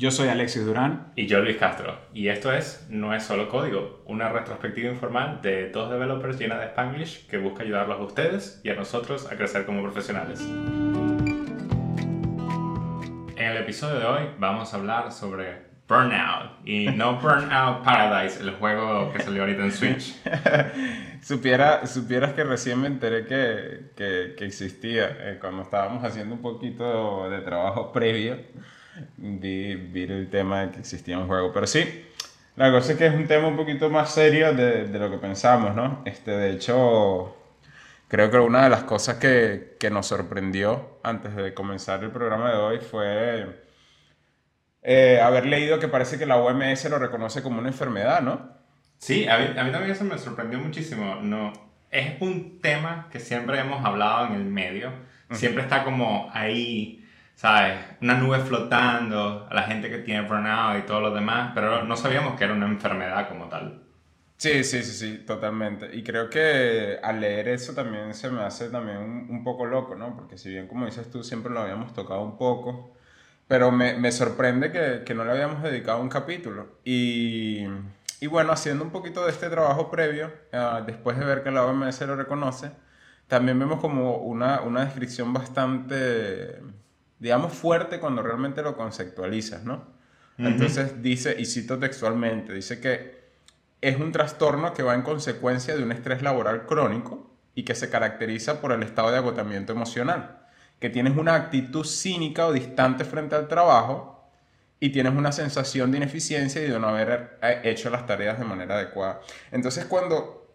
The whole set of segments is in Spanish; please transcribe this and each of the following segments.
Yo soy Alexis Durán. Y yo Luis Castro. Y esto es No es solo código, una retrospectiva informal de dos developers llena de Spanglish que busca ayudarlos a ustedes y a nosotros a crecer como profesionales. En el episodio de hoy vamos a hablar sobre Burnout y no Burnout Paradise, el juego que salió ahorita en Switch. Supiera, supieras que recién me enteré que, que, que existía eh, cuando estábamos haciendo un poquito de trabajo previo vi, el tema de que existía un juego. Pero sí, la cosa es que es un tema un poquito más serio de, de lo que pensamos, ¿no? Este, de hecho, creo que una de las cosas que, que, nos sorprendió antes de comenzar el programa de hoy fue eh, haber leído que parece que la OMS lo reconoce como una enfermedad, ¿no? Sí, a mí, a mí también eso me sorprendió muchísimo. No, es un tema que siempre hemos hablado en el medio. Siempre está como ahí ¿sabes? Una nube flotando, a la gente que tiene burnout y todo lo demás, pero no sabíamos que era una enfermedad como tal. Sí, sí, sí, sí, totalmente. Y creo que al leer eso también se me hace también un, poco loco, ¿no? Porque si bien, como dices tú, siempre lo habíamos tocado un poco, pero me, me sorprende que, que, no le habíamos dedicado un capítulo. Y, y bueno, haciendo un poquito de este trabajo previo, uh, después de ver que la OMS lo reconoce, también vemos como una, una descripción bastante digamos, fuerte cuando realmente lo conceptualizas, ¿no? Entonces dice, y cito textualmente, dice que es un trastorno que va en consecuencia de un estrés laboral crónico y que se caracteriza por el estado de agotamiento emocional, que tienes una actitud cínica o distante frente al trabajo y tienes una sensación de ineficiencia y de no haber eh, hecho las tareas de manera adecuada. Entonces cuando,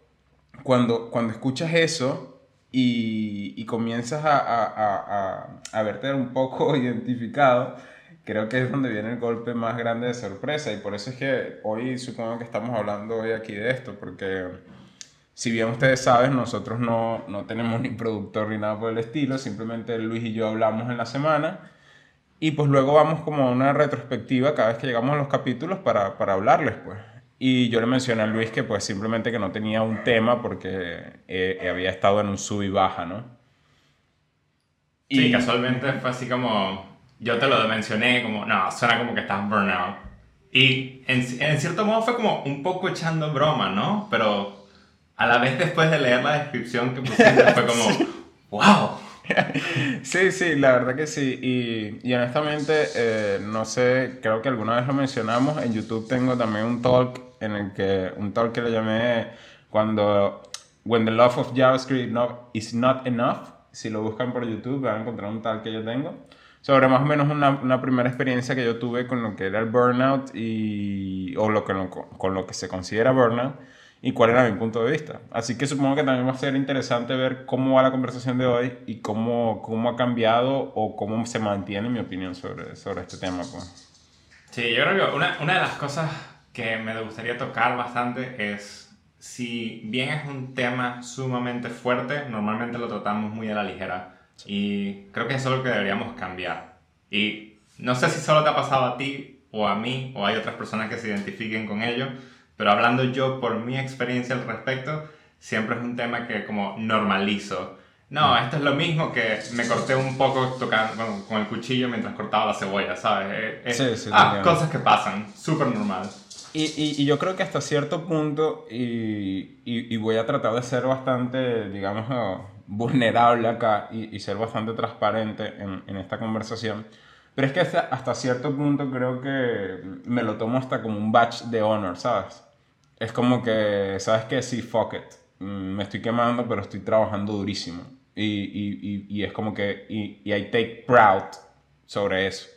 cuando, cuando escuchas eso, y, comienzas a, a, a, verte un poco identificado, creo que es donde viene el golpe más grande de sorpresa y por eso es que hoy supongo que estamos hablando hoy aquí de esto, porque si bien ustedes saben, nosotros no, no tenemos ni productor ni nada por el estilo, simplemente Luis y yo hablamos en la semana y pues luego vamos como a una retrospectiva cada vez que llegamos a los capítulos para, para hablarles pues. Y yo le mencioné a Luis que pues simplemente que no tenía un tema porque eh, había estado en un sub y baja, ¿no? Y... Sí, casualmente fue así como, yo te lo mencioné como, no, suena como que estás burnout. Y en, en cierto modo fue como un poco echando broma, ¿no? Pero a la vez después de leer la descripción que pusiste fue como, wow. Sí, sí, la verdad que sí. Y, y honestamente, eh, no sé, creo que alguna vez lo mencionamos. En YouTube tengo también un talk en el que, un talk que le llamé cuando, When the love of JavaScript no, is not enough. Si lo buscan por YouTube van a encontrar un talk que yo tengo. Sobre más o menos una, una primera experiencia que yo tuve con lo que era el burnout y, o lo que, con lo que se considera burnout y cuál era mi punto de vista. Así que supongo que también va a ser interesante ver cómo va la conversación de hoy y cómo, cómo ha cambiado o cómo se mantiene mi opinión sobre, sobre este tema. Pues. Sí, yo creo que una, una de las cosas que me gustaría tocar bastante es si bien es un tema sumamente fuerte, normalmente lo tratamos muy a la ligera. Y creo que eso es lo que deberíamos cambiar. Y no sé si solo te ha pasado a ti o a mí o hay otras personas que se identifiquen con ello, pero hablando yo por mi experiencia al respecto, siempre es un tema que como normalizo. No, mm. esto es lo mismo que me corté un poco tocando con, el cuchillo mientras cortaba la cebolla, ¿sabes? sí, sí, ah, cosas que pasan, súper normal. Y, y, y, yo creo que hasta cierto punto, y, y, voy a tratar de ser bastante, digamos, vulnerable acá y, ser bastante transparente en, en esta conversación, pero es que hasta, hasta, cierto punto creo que me lo tomo hasta como un batch de honor, ¿sabes? Es como que, ¿sabes qué? Sí, fuck it. Mm, me estoy quemando, pero estoy trabajando durísimo. Y, y, y, es como que, y, y I take proud sobre eso.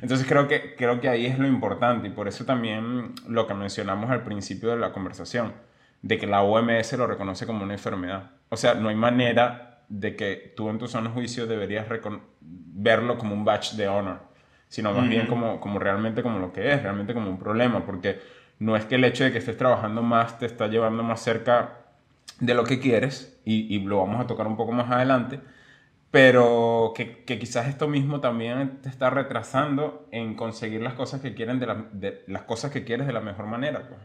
Entonces creo que, creo que ahí es lo importante y por eso también lo que mencionamos al principio de la conversación, de que la OMS lo reconoce como una enfermedad. O sea, no hay manera de que tú en tu de juicio deberías verlo como un batch de honor, sino más bien como, como realmente como lo que es, realmente como un problema, porque no es que el hecho de que estés trabajando más te está llevando más cerca de lo que quieres, y, lo vamos a tocar un poco más adelante, pero que, quizás esto mismo también te está retrasando en conseguir las cosas que quieren de, las cosas que quieres de la mejor manera. Pues.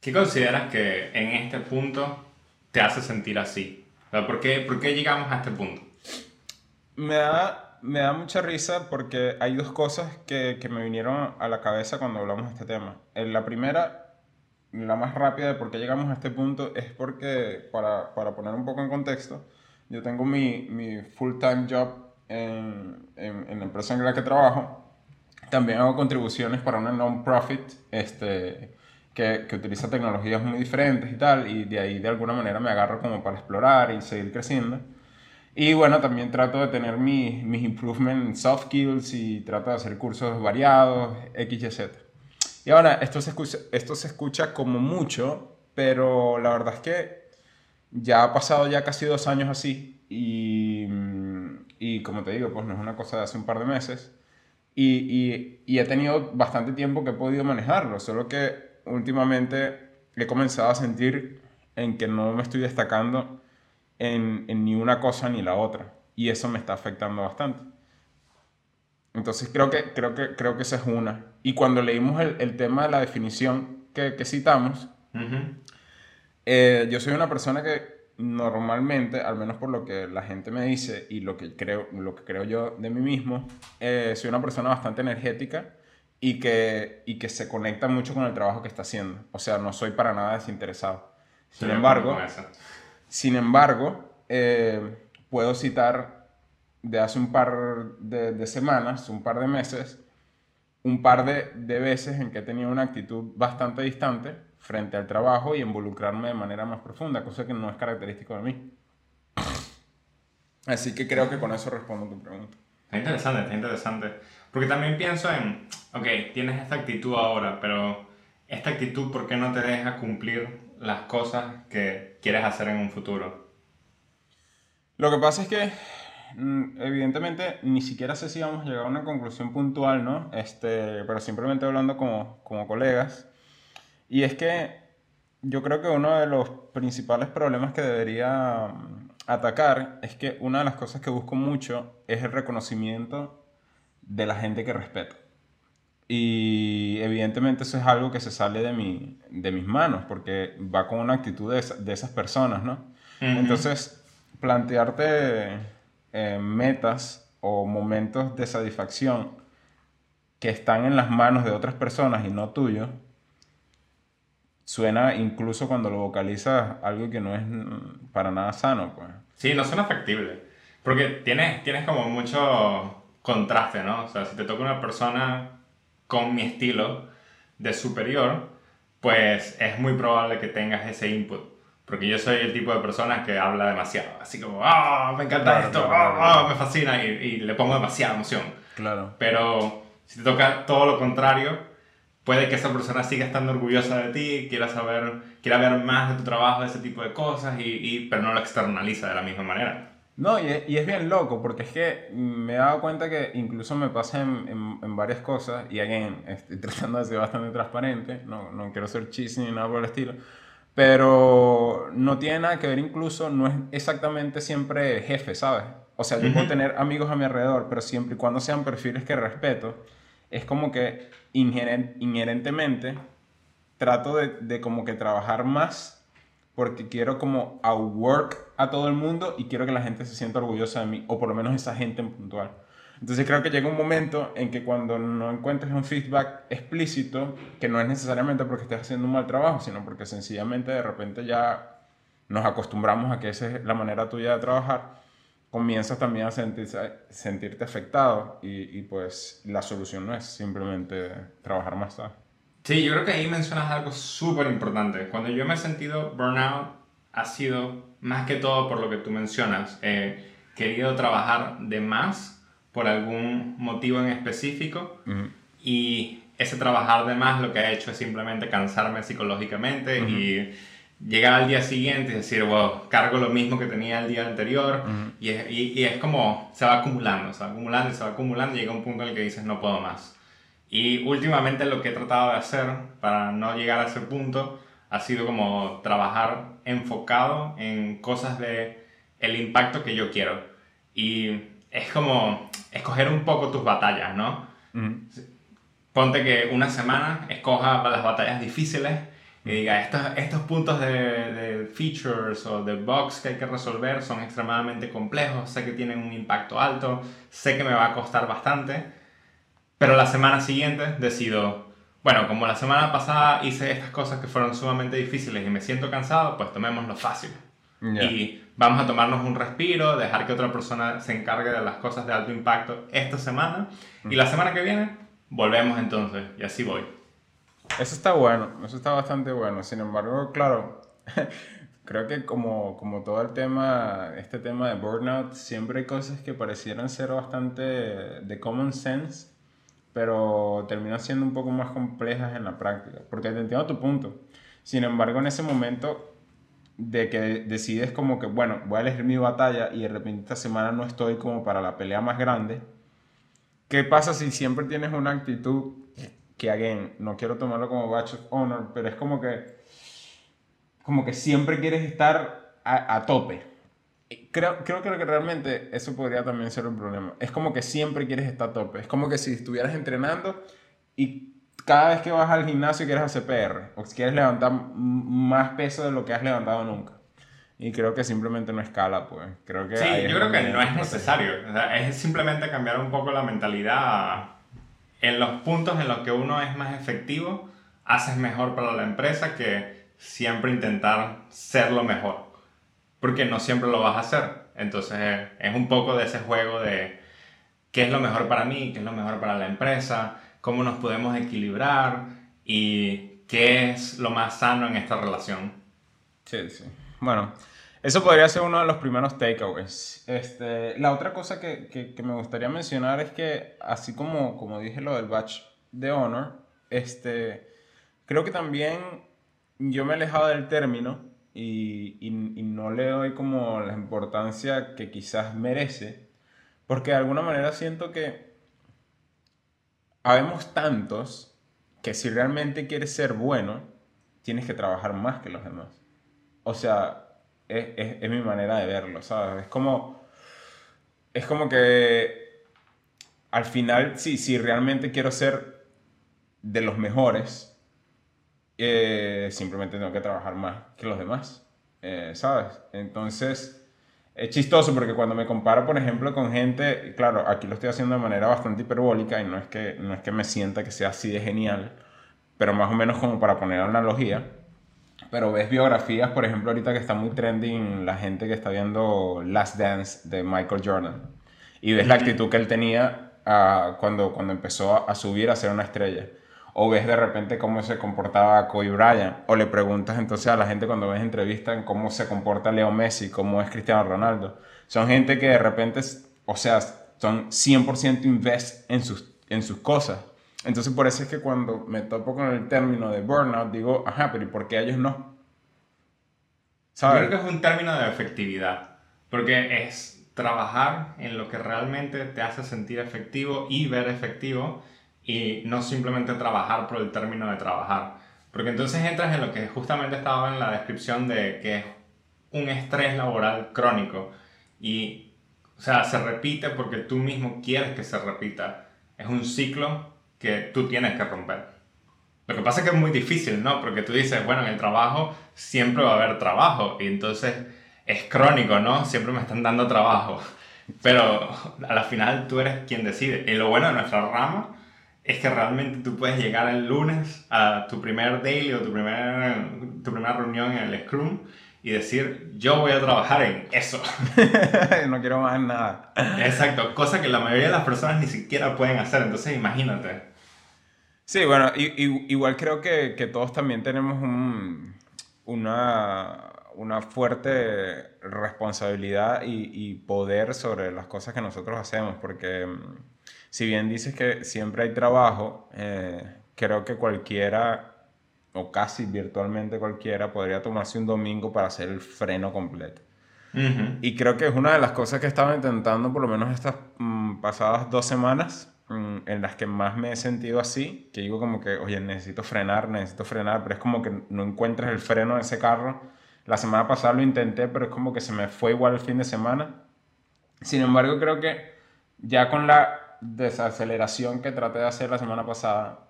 ¿Qué consideras que en este punto te hace sentir así? ¿Por qué, ¿Por qué llegamos a este punto? Me da me da mucha risa porque hay dos cosas que, que me vinieron a la cabeza cuando hablamos de este tema. En la primera, la más rápida de por qué llegamos a este punto es porque, para, para poner un poco en contexto, yo tengo mi, mi full-time job en, en, en, la empresa en la que trabajo. También hago contribuciones para una non-profit este, que, que, utiliza tecnologías muy diferentes y tal, y de ahí de alguna manera me agarro como para explorar y seguir creciendo. Y bueno, también trato de tener mis, mis improvement soft skills y trato de hacer cursos variados, X, Y. Y ahora, esto se, escucha, esto se escucha como mucho, pero la verdad es que ya ha pasado ya casi dos años así y, y como te digo, pues no es una cosa de hace un par de meses. Y, y, y, he tenido bastante tiempo que he podido manejarlo, solo que últimamente he comenzado a sentir en que no me estoy destacando en, en, ni una cosa ni la otra. Y eso me está afectando bastante. Entonces creo que, creo que, creo que esa es una. Y cuando leímos el, el tema de la definición que, que citamos, uh -huh. eh, yo soy una persona que normalmente, al menos por lo que la gente me dice y lo que creo, lo que creo yo de mí mismo, eh, soy una persona bastante energética y que, y que se conecta mucho con el trabajo que está haciendo. O sea, no soy para nada desinteresado. Sin sí, embargo, sin embargo, eh, puedo citar de hace un par de, semanas, un par de meses, un par de, veces en que he tenido una actitud bastante distante frente al trabajo y involucrarme de manera más profunda, cosa que no es característico de mí. Así que creo que con eso respondo tu pregunta. Está interesante, está interesante. Porque también pienso en, ok, tienes esta actitud ahora, pero esta actitud, ¿por qué no te deja cumplir las cosas que quieres hacer en un futuro? Lo que pasa es que, mm, evidentemente, ni siquiera sé si vamos a llegar a una conclusión puntual, ¿no? Este, pero simplemente hablando como, como colegas. Y es que yo creo que uno de los principales problemas que debería mm, atacar es que una de las cosas que busco mucho es el reconocimiento de la gente que respeto. Y evidentemente eso es algo que se sale de, mi, de mis manos, porque va con una actitud de, de esas personas, ¿no? Uh -huh. Entonces, plantearte eh, metas o momentos de satisfacción que están en las manos de otras personas y no tuyos, suena incluso cuando lo vocalizas algo que no es para nada sano, pues. Sí, no suena factible. Porque tienes, tienes como mucho contraste, ¿no? O sea, si te toca una persona con mi estilo de superior, pues es muy probable que tengas ese input. Porque yo soy el tipo de persona que habla demasiado. Así como, ah, oh, me encanta claro, esto, claro, claro. Oh, me fascina y, y, le pongo demasiada emoción. Claro. Pero si te toca todo lo contrario, puede que esa persona siga estando orgullosa de ti, quiera saber, quiera ver más de tu trabajo, ese tipo de cosas, y, y pero no lo externaliza de la misma manera. No, y es, y es, bien loco, porque es que me he dado cuenta que incluso me pasa en, en, en varias cosas, y again, estoy tratando de ser bastante transparente, no, no quiero ser cheesy ni nada por el estilo, pero no tiene nada que ver incluso, no es exactamente siempre jefe, ¿sabes? O sea, yo uh -huh. puedo tener amigos a mi alrededor, pero siempre y cuando sean perfiles que respeto, es como que inherent, inherentemente trato de, de como que trabajar más porque quiero como outwork a todo el mundo y quiero que la gente se sienta orgullosa de mí, o por lo menos esa gente en puntual. Entonces creo que llega un momento en que cuando no encuentres un feedback explícito, que no es necesariamente porque estés haciendo un mal trabajo, sino porque sencillamente de repente ya nos acostumbramos a que esa es la manera tuya de trabajar, comienzas también a sentirse, sentirte afectado y, y, pues la solución no es simplemente trabajar más tarde. Sí, yo creo que ahí mencionas algo súper importante. Cuando yo me he sentido burnout, ha sido más que todo por lo que tú mencionas. He querido trabajar de más por algún motivo en específico uh -huh. y ese trabajar de más lo que ha hecho es simplemente cansarme psicológicamente uh -huh. y llegar al día siguiente y decir, wow, cargo lo mismo que tenía el día anterior uh -huh. y, es, y, y, es como, se va acumulando, se va acumulando y se va acumulando y llega un punto en el que dices, no puedo más. Y últimamente lo que he tratado de hacer para no llegar a ese punto ha sido como trabajar enfocado en cosas de el impacto que yo quiero. Y es como escoger un poco tus batallas, ¿no? -huh. Ponte que una semana escoja las batallas difíciles y diga, estos, estos puntos de, de, features o de bugs que hay que resolver son extremadamente complejos, sé que tienen un impacto alto, sé que me va a costar bastante, pero la semana siguiente decido, bueno, como la semana pasada hice estas cosas que fueron sumamente difíciles y me siento cansado, pues tomémoslo fácil. Y vamos a tomarnos un respiro, dejar que otra persona se encargue de las cosas de alto impacto esta semana. Y la semana que viene volvemos entonces. Y así voy. Eso está bueno, eso está bastante bueno. Sin embargo, claro, creo que como, como todo el tema, este tema de burnout, siempre hay cosas que parecieran ser bastante de common sense, pero terminan siendo un poco más complejas en la práctica. Porque te entiendo tu punto. Sin embargo, en ese momento de que decides como que, bueno, voy a elegir mi batalla y de repente esta semana no estoy como para la pelea más grande. ¿Qué pasa si siempre tienes una actitud que, again, no quiero tomarlo como badge of honor, pero es como que, como que siempre quieres estar a tope? Creo, creo que realmente eso podría también ser un problema. Es como que siempre quieres estar a tope. Es como que si estuvieras entrenando y cada vez que vas al gimnasio quieres hacer PR o quieres levantar más peso de lo que has levantado nunca. Y creo que simplemente no escala, pues. Creo que sí, yo creo que no es necesario. es simplemente cambiar un poco la mentalidad. En los puntos en los que uno es más efectivo, haces mejor para la empresa que siempre intentar ser lo mejor. Porque no siempre lo vas a hacer. Entonces es un poco de ese juego de qué es lo mejor para mí, qué es lo mejor para la empresa cómo nos podemos equilibrar y qué es lo más sano en esta relación. Sí, sí. Bueno, eso podría ser uno de los primeros takeaways. Este, la otra cosa que, que, me gustaría mencionar es que, así como, como dije lo del batch de honor, este, creo que también yo me he alejado del término y, y, no le doy como la importancia que quizás merece, porque de alguna manera siento que habemos tantos que si realmente quieres ser bueno, tienes que trabajar más que los demás. O sea, es, es, mi manera de verlo, ¿sabes? Es como, es como que al final, sí, si realmente quiero ser de los mejores, eh, simplemente tengo que trabajar más que los demás, eh, ¿sabes? Entonces, es chistoso porque cuando me comparo, por ejemplo, con gente, claro, aquí lo estoy haciendo de manera bastante hiperbólica y no es que, no es que me sienta que sea así de genial, pero más o menos como para poner analogía. Pero ves biografías, por ejemplo, ahorita que está muy trending la gente que está viendo Last Dance de Michael Jordan. Y ves la actitud que él tenía uh, cuando, cuando empezó a subir a ser una estrella o ves de repente cómo se comportaba Kobe Bryant, o le preguntas entonces a la gente cuando ves entrevistas en cómo se comporta Leo Messi, cómo es Cristiano Ronaldo. Son gente que de repente, o sea, son 100% invest en sus, en sus cosas. Entonces por eso es que cuando me topo con el término de burnout, digo, ajá, pero ¿y por qué ellos no? ¿Sabes? Yo creo que es un término de efectividad, porque es trabajar en lo que realmente te hace sentir efectivo y ver efectivo y no simplemente trabajar por el término de trabajar. Porque entonces entras en lo que justamente estaba en la descripción de que es un estrés laboral crónico y, o sea, se repite porque tú mismo quieres que se repita. Es un ciclo que tú tienes que romper. Lo que pasa es que es muy difícil, ¿no? Porque tú dices, bueno, en el trabajo siempre va a haber trabajo y entonces es crónico, ¿no? Siempre me están dando trabajo. Pero a la final tú eres quien decide. Y lo bueno de nuestra rama es que realmente tú puedes llegar el lunes a tu primer daily o tu, primer, tu primera reunión en el Scrum y decir, yo voy a trabajar en eso. no quiero más nada. Exacto, cosa que la mayoría de las personas ni siquiera pueden hacer, entonces imagínate. Sí, bueno, igual creo que, que todos también tenemos un, una, una fuerte responsabilidad y, y poder sobre las cosas que nosotros hacemos, porque si bien dices que siempre hay trabajo, eh, creo que cualquiera, o casi virtualmente cualquiera, podría tomarse un domingo para hacer el freno completo. Y creo que es una de las cosas que estaba intentando, por lo menos estas mm, pasadas dos semanas, mm, en las que más me he sentido así, que digo como que, oye, necesito frenar, necesito frenar, pero es como que no encuentras el freno de ese carro. La semana pasada lo intenté, pero es como que se me fue igual el fin de semana. Sin embargo, creo que ya con la desaceleración que traté de hacer la semana pasada,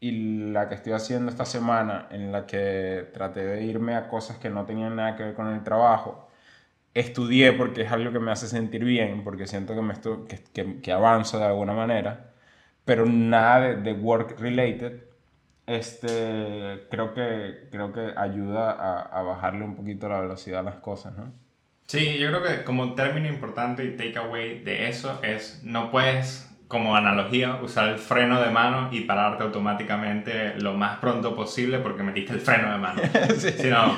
y la que estoy haciendo esta semana, en la que traté de irme a cosas que no tenían nada que ver con el trabajo, estudié porque es algo que me hace sentir bien, porque siento que, me estoy, que, que, avanzo de alguna manera, pero nada de, de, work related, este, creo, que, creo que ayuda a, a, bajarle un poquito la velocidad a las cosas, ¿no? Sí, yo creo que como término importante y takeaway de eso es, no puedes como analogía, usar el freno de mano y pararte automáticamente lo más pronto posible porque metiste el freno de mano. sí. Sino,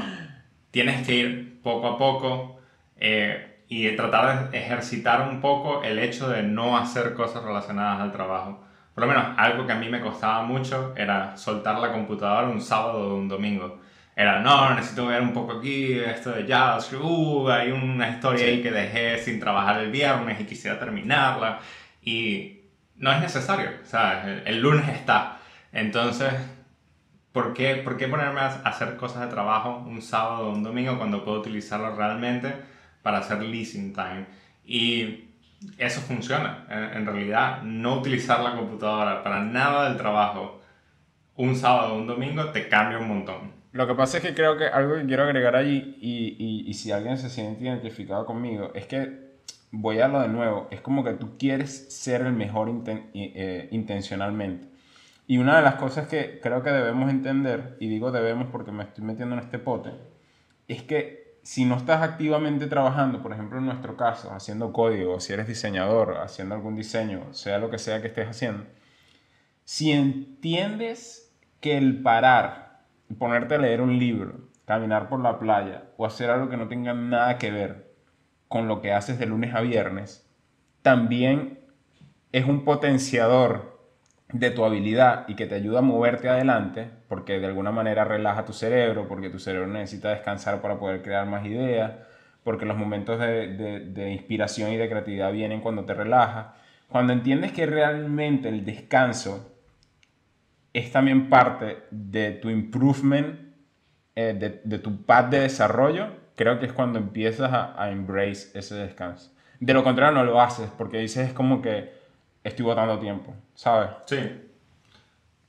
tienes que ir poco a poco eh, y tratar de ejercitar un poco el hecho de no hacer cosas relacionadas al trabajo. Por lo menos algo que a mí me costaba mucho era soltar la computadora un sábado o un domingo. Era, no, necesito ver un poco aquí, esto de jazz, uh, hay una historia ahí que dejé sin trabajar el viernes y quisiera terminarla. Y no es necesario, o el, lunes está. Entonces, ¿por qué, ¿por qué ponerme a hacer cosas de trabajo un sábado o un domingo cuando puedo utilizarlo realmente para hacer leasing time? Y eso funciona. En, realidad, no utilizar la computadora para nada del trabajo un sábado o un domingo te cambia un montón. Lo que pasa es que creo que algo que quiero agregar allí, y si alguien se siente identificado conmigo, es que voy a lo de nuevo, es como que tú quieres ser el mejor eh, intencionalmente. Y una de las cosas que creo que debemos entender, y digo debemos porque me estoy metiendo en este pote, es que si no estás activamente trabajando, por ejemplo en nuestro caso, haciendo código, si eres diseñador, haciendo algún diseño, sea lo que sea que estés haciendo, si entiendes que el parar, ponerte a leer un libro, caminar por la playa o hacer algo que no tenga nada que ver con lo que haces de lunes a viernes, también es un potenciador de tu habilidad y que te ayuda a moverte adelante, porque de alguna manera relaja tu cerebro, porque tu cerebro necesita descansar para poder crear más ideas, porque los momentos de, inspiración y de creatividad vienen cuando te relajas. Cuando entiendes que realmente el descanso es también parte de tu improvement, eh, de, de tu path de desarrollo, creo que es cuando empiezas a, embrace ese descanso. De lo contrario no lo haces, porque dices es como que estoy botando tiempo, ¿sabes? Sí.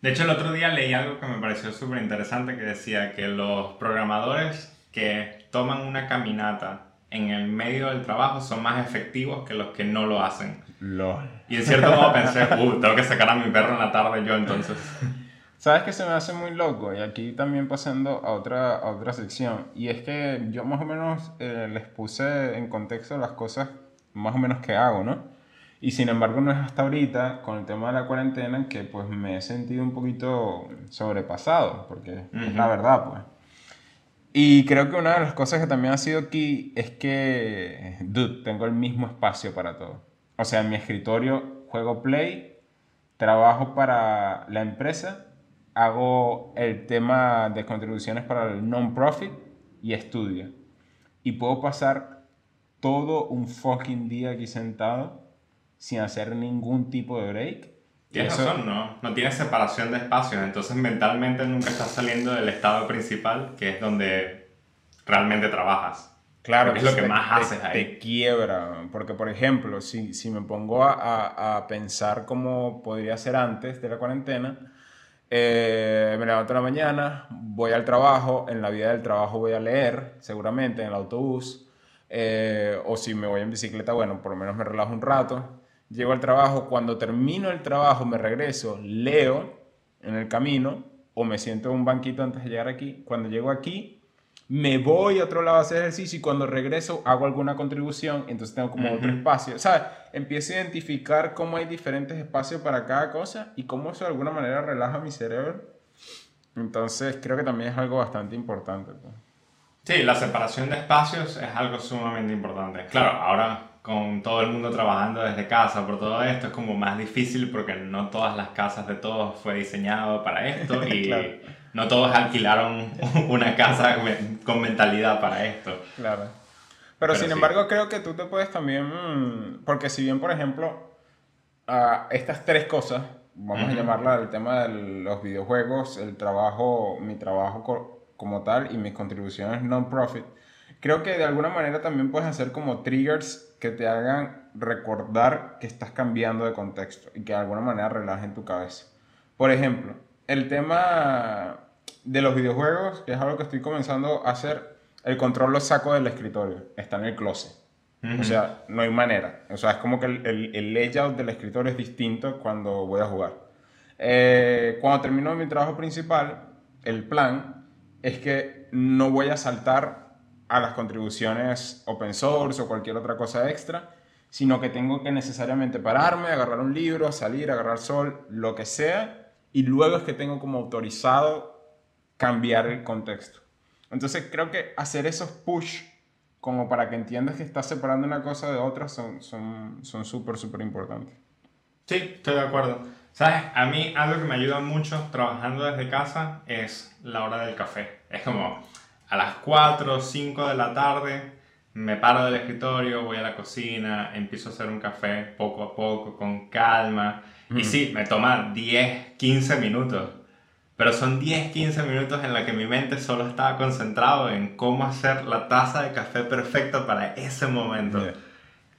De hecho, el otro día leí algo que me pareció súper interesante que decía que los programadores que toman una caminata en el medio del trabajo son más efectivos que los que no lo hacen. Y en cierto modo pensé, uh, tengo que sacar a mi perro en la tarde yo entonces. ¿Sabes que se me hace muy loco? Y aquí también pasando a otra, a otra sección. Y es que yo más o menos eh, les puse en contexto las cosas más o menos que hago, ¿no? Y sin embargo no es hasta ahorita, con el tema de la cuarentena, que pues me he sentido un poquito sobrepasado, porque es la verdad, pues. Y creo que una de las cosas que también ha sido aquí es que, dude, tengo el mismo espacio para todo. O sea, en mi escritorio juego Play, trabajo para la empresa hago el tema de contribuciones para el non-profit y estudio. Y puedo pasar todo un fucking día aquí sentado sin hacer ningún tipo de break. Tienes razón, no, no tienes separación de espacios, entonces mentalmente nunca estás saliendo del estado principal, que es donde realmente trabajas. Claro, es lo que más haces ahí. Te quiebra, porque por ejemplo, si, si me pongo a, a, a pensar cómo podría ser antes de la cuarentena, eh, me levanto en la mañana, voy al trabajo, en la vida del trabajo voy a leer, seguramente, en el autobús, eh, o si me voy en bicicleta, bueno, por lo menos me relajo un rato, llego al trabajo, cuando termino el trabajo me regreso, leo en el camino, o me siento en un banquito antes de llegar aquí, cuando llego aquí, me voy a otro lado a hacer ejercicio y cuando regreso hago alguna contribución, entonces tengo como otro espacio. ¿Sabes? Empiezo a identificar cómo hay diferentes espacios para cada cosa y cómo eso de alguna manera relaja mi cerebro. Entonces creo que también es algo bastante importante. Pues. Sí, la separación de espacios es algo sumamente importante. Claro, ahora con todo el mundo trabajando desde casa por todo esto es como más difícil porque no todas las casas de todos fue diseñado para esto y no todos alquilaron una casa con mentalidad para esto. Claro. Pero, sin embargo creo que tú te puedes también, porque si bien por ejemplo estas tres cosas, vamos a llamarla el tema de los videojuegos, el trabajo, mi trabajo como tal y mis contribuciones non-profit, creo que de alguna manera también puedes hacer como triggers que te hagan recordar que estás cambiando de contexto y que de alguna manera relajen tu cabeza. Por ejemplo, el tema de los videojuegos, que es algo que estoy comenzando a hacer, el control lo saco del escritorio, está en el closet. O sea, no hay manera. O sea, es como que el, el, layout del escritorio es distinto cuando voy a jugar. Eh, cuando termino mi trabajo principal, el plan es que no voy a saltar a las contribuciones open source o cualquier otra cosa extra, sino que tengo que necesariamente pararme, agarrar un libro, salir, agarrar sol, lo que sea, y luego es que tengo como autorizado cambiar el contexto. Entonces creo que hacer esos push como para que entiendas que estás separando una cosa de otra son súper, son, súper, importantes. Sí, estoy de acuerdo. ¿Sabes? A mí algo que me ayuda mucho trabajando desde casa es la hora del café. Es como a las 4 o 5 de la tarde me paro del escritorio, voy a la cocina, empiezo a hacer un café poco a poco, con calma. Y sí, me toma 10, 15 minutos pero son 10, 15 minutos en la que mi mente solo estaba concentrado en cómo hacer la taza de café perfecta para ese momento.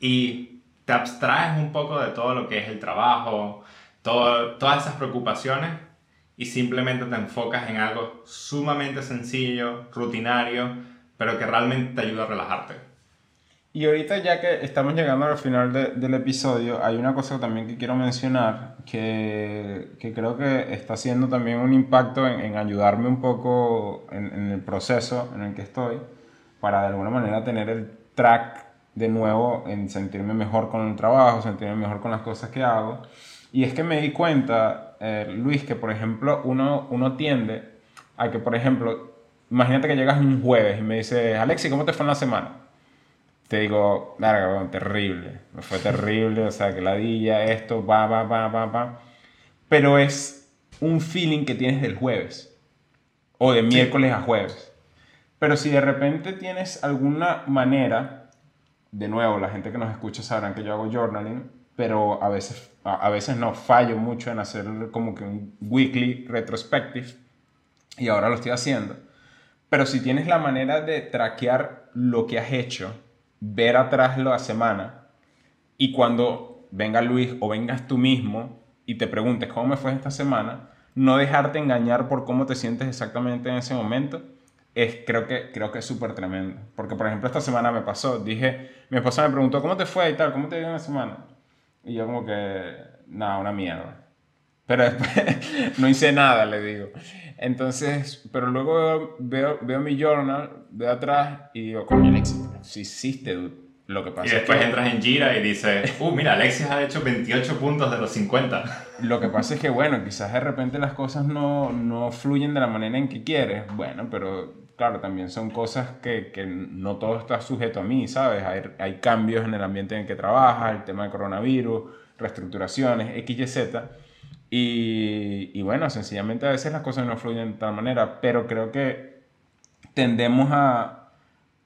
Y te abstraes un poco de todo lo que es el trabajo, todo, todas esas preocupaciones y simplemente te enfocas en algo sumamente sencillo, rutinario, pero que realmente te ayuda a relajarte. Y ahorita ya que estamos llegando al final del episodio, hay una cosa también que quiero mencionar que, que creo que está haciendo también un impacto en, en ayudarme un poco en, en, el proceso en el que estoy para de alguna manera tener el track de nuevo en sentirme mejor con el trabajo, sentirme mejor con las cosas que hago. Y es que me di cuenta, eh, Luis, que por ejemplo uno, uno tiende a que, por ejemplo, imagínate que llegas un jueves y me dices, Alexi, ¿cómo te fue en la semana? Te digo, larga, terrible, me fue terrible, o sea, que ladilla, esto, va, va, va, va, va. Pero es un feeling que tienes del jueves, o de miércoles a jueves. Pero si de repente tienes alguna manera, de nuevo, la gente que nos escucha sabrán que yo hago journaling, pero a veces, a veces no fallo mucho en hacer como que un weekly retrospective, y ahora lo estoy haciendo. Pero si tienes la manera de traquear lo que has hecho, ver atrás la semana y cuando venga Luis o vengas tú mismo y te preguntes cómo me fue esta semana, no dejarte engañar por cómo te sientes exactamente en ese momento, es, creo que, creo que es súper tremendo. Porque, por ejemplo, esta semana me pasó, dije, mi esposa me preguntó, ¿cómo te fue y tal? ¿Cómo te dio la semana? Y yo como que, nada, una mierda. Pero después no hice nada, le digo. Entonces, pero luego veo, veo, mi journal, veo atrás y digo, coño, Alexis, si hiciste, Lo que pasa y después entras en Gira y dices, uh, mira, Alexis ha hecho 28 puntos de los 50. Lo que pasa es que, bueno, quizás de repente las cosas no, no fluyen de la manera en que quieres. Bueno, pero claro, también son cosas que, que no todo está sujeto a mí, ¿sabes? Hay, hay cambios en el ambiente en el que trabajas, el tema de coronavirus, reestructuraciones, X, Y, bueno, sencillamente a veces las cosas no fluyen de tal manera, pero creo que tendemos a,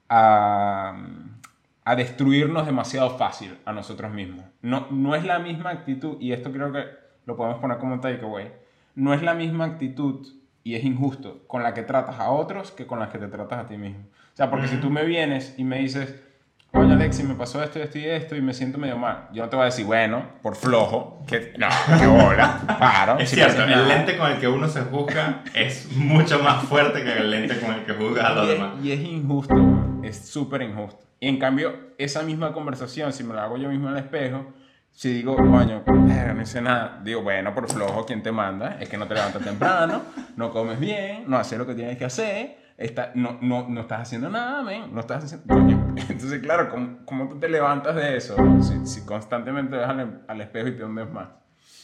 a, a, destruirnos demasiado fácil a nosotros mismos. No, no es la misma actitud, y esto creo que lo podemos poner como takeaway, no es la misma actitud y es injusto con la que tratas a otros que con la que te tratas a ti mismo. O sea, porque si tú me vienes y me dices, oye Alexi, me pasó esto, esto y esto y me siento medio mal. Yo no te voy a decir, bueno, por flojo, que no, qué bola, claro. Es cierto, el lente con el que uno se juzga es mucho más fuerte que el lente con el que juzga a los demás. Y es injusto, es súper injusto. Y en cambio, esa misma conversación, si me la hago yo mismo en el espejo, si digo, coño, no hice nada, digo, bueno, por flojo, ¿quién te manda? Es que no te levantas temprano, no comes bien, no haces lo que tienes que hacer está, no, no, no, estás haciendo nada, men, no estás haciendo... Entonces, claro, ¿cómo, ¿cómo, tú te levantas de eso si, si constantemente ves al, al, espejo y te hundes más?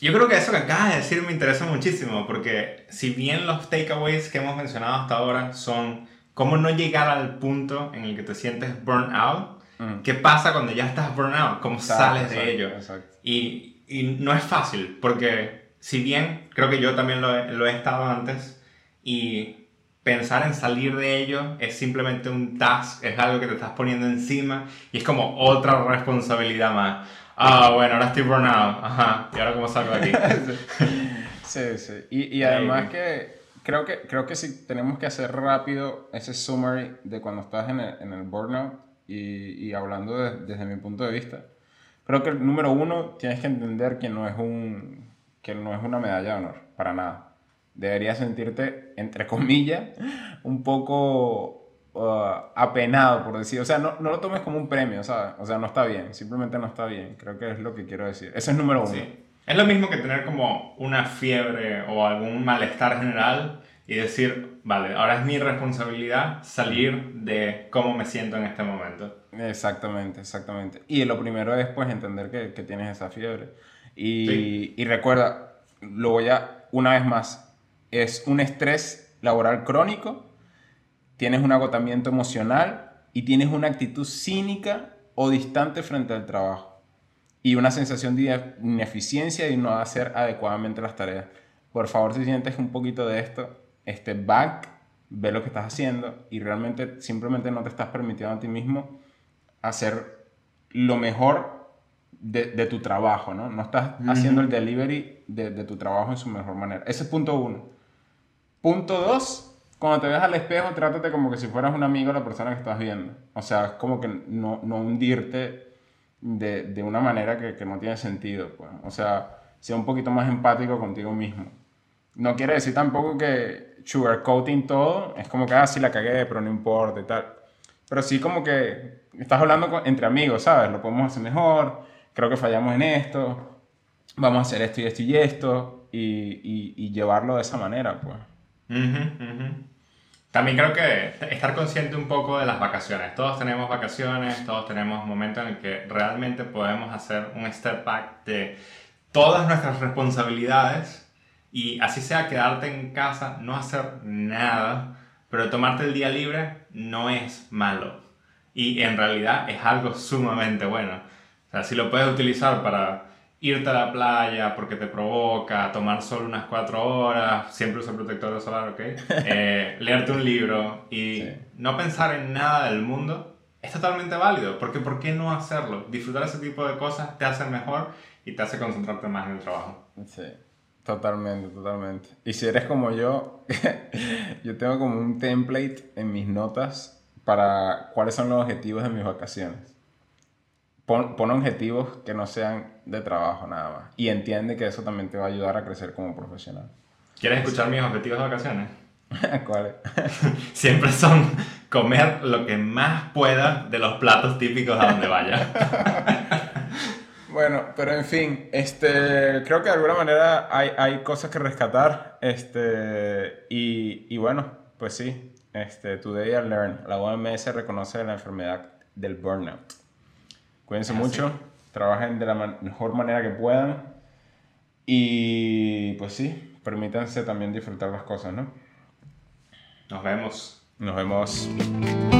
Yo creo que eso que acabas de decir me interesa muchísimo, porque si bien los takeaways que hemos mencionado hasta ahora son cómo no llegar al punto en el que te sientes burnout, mm. ¿qué pasa cuando ya estás burnout? ¿Cómo sales de ello? Y, y, no es fácil, porque si bien creo que yo también lo lo he estado antes, y pensar en salir de ello es simplemente un task, es algo que te estás poniendo encima y es como otra responsabilidad más. Ah, bueno, ahora estoy burnout. Ajá, ¿y ahora cómo salgo de aquí? sí, sí. Y, y además que creo que creo que sí tenemos que hacer rápido ese summary de cuando estás en el, en el burnout y, y hablando desde mi punto de vista. Creo que el número uno tienes que entender que no es un que no es una medalla de honor para nada deberías sentirte, entre comillas, un poco uh, apenado, por decir. O sea, no, no, lo tomes como un premio, ¿sabes? O sea, no está bien, simplemente no está bien. Creo que es lo que quiero decir. Ese es número uno. Sí. Es lo mismo que tener como una fiebre o algún malestar general y decir, vale, ahora es mi responsabilidad salir de cómo me siento en este momento. Exactamente, exactamente. Y lo primero es pues entender que, que tienes esa fiebre. Y, y recuerda, lo voy a, una vez más, es un estrés laboral crónico, tienes un agotamiento emocional y tienes una actitud cínica o distante frente al trabajo. Y una sensación de ineficiencia y no hacer adecuadamente las tareas. Por favor, si sientes un poquito de esto, este back, ve lo que estás haciendo y realmente simplemente no te estás permitiendo a ti mismo hacer lo mejor de, de tu trabajo, ¿no? No estás haciendo el delivery de, de, tu trabajo en su mejor manera. Ese es punto uno. Punto dos, cuando te veas al espejo, trátate como que si fueras un amigo de la persona que estás viendo. O sea, es como que no, no hundirte de, de, una manera que, que no tiene sentido. Pues. O sea, sea un poquito más empático contigo mismo. No quiere decir tampoco que sugarcoating todo, es como que, ah, sí la cagué, pero no importa y tal. Pero sí como que estás hablando entre amigos, ¿sabes? Lo podemos hacer mejor, creo que fallamos en esto, vamos a hacer esto y esto y esto, y, y, llevarlo de esa manera, pues. También creo que estar consciente un poco de las vacaciones. Todos tenemos vacaciones, todos tenemos momentos en el que realmente podemos hacer un step back de todas nuestras responsabilidades y así sea quedarte en casa, no hacer nada, pero tomarte el día libre no es malo. Y en realidad es algo sumamente bueno. O si lo puedes utilizar para irte a la playa porque te provoca, tomar solo unas cuatro horas, siempre usa protector solar, ¿ok? Eh, leerte un libro y no pensar en nada del mundo, es totalmente válido. Porque ¿por qué no hacerlo? Disfrutar ese tipo de cosas te hace mejor y te hace concentrarte más en el trabajo. Sí. Totalmente, totalmente. Y si eres como yo, yo tengo como un template en mis notas para cuáles son los objetivos de mis vacaciones. Pon, pon, objetivos que no sean de trabajo nada más. Y entiende que eso también te va a ayudar a crecer como profesional. ¿Quieres escuchar mis objetivos de vacaciones? ¿Cuáles? Siempre son comer lo que más pueda de los platos típicos a donde vaya. Bueno, pero en fin, este, creo que de alguna manera hay, hay cosas que rescatar. Este, y, y, bueno, pues sí, este, Today I Learn, la OMS reconoce la enfermedad del burnout. Cuídense mucho, trabajen de la mejor manera que puedan y pues sí, permítanse también disfrutar las cosas, ¿no? Nos vemos. Nos vemos.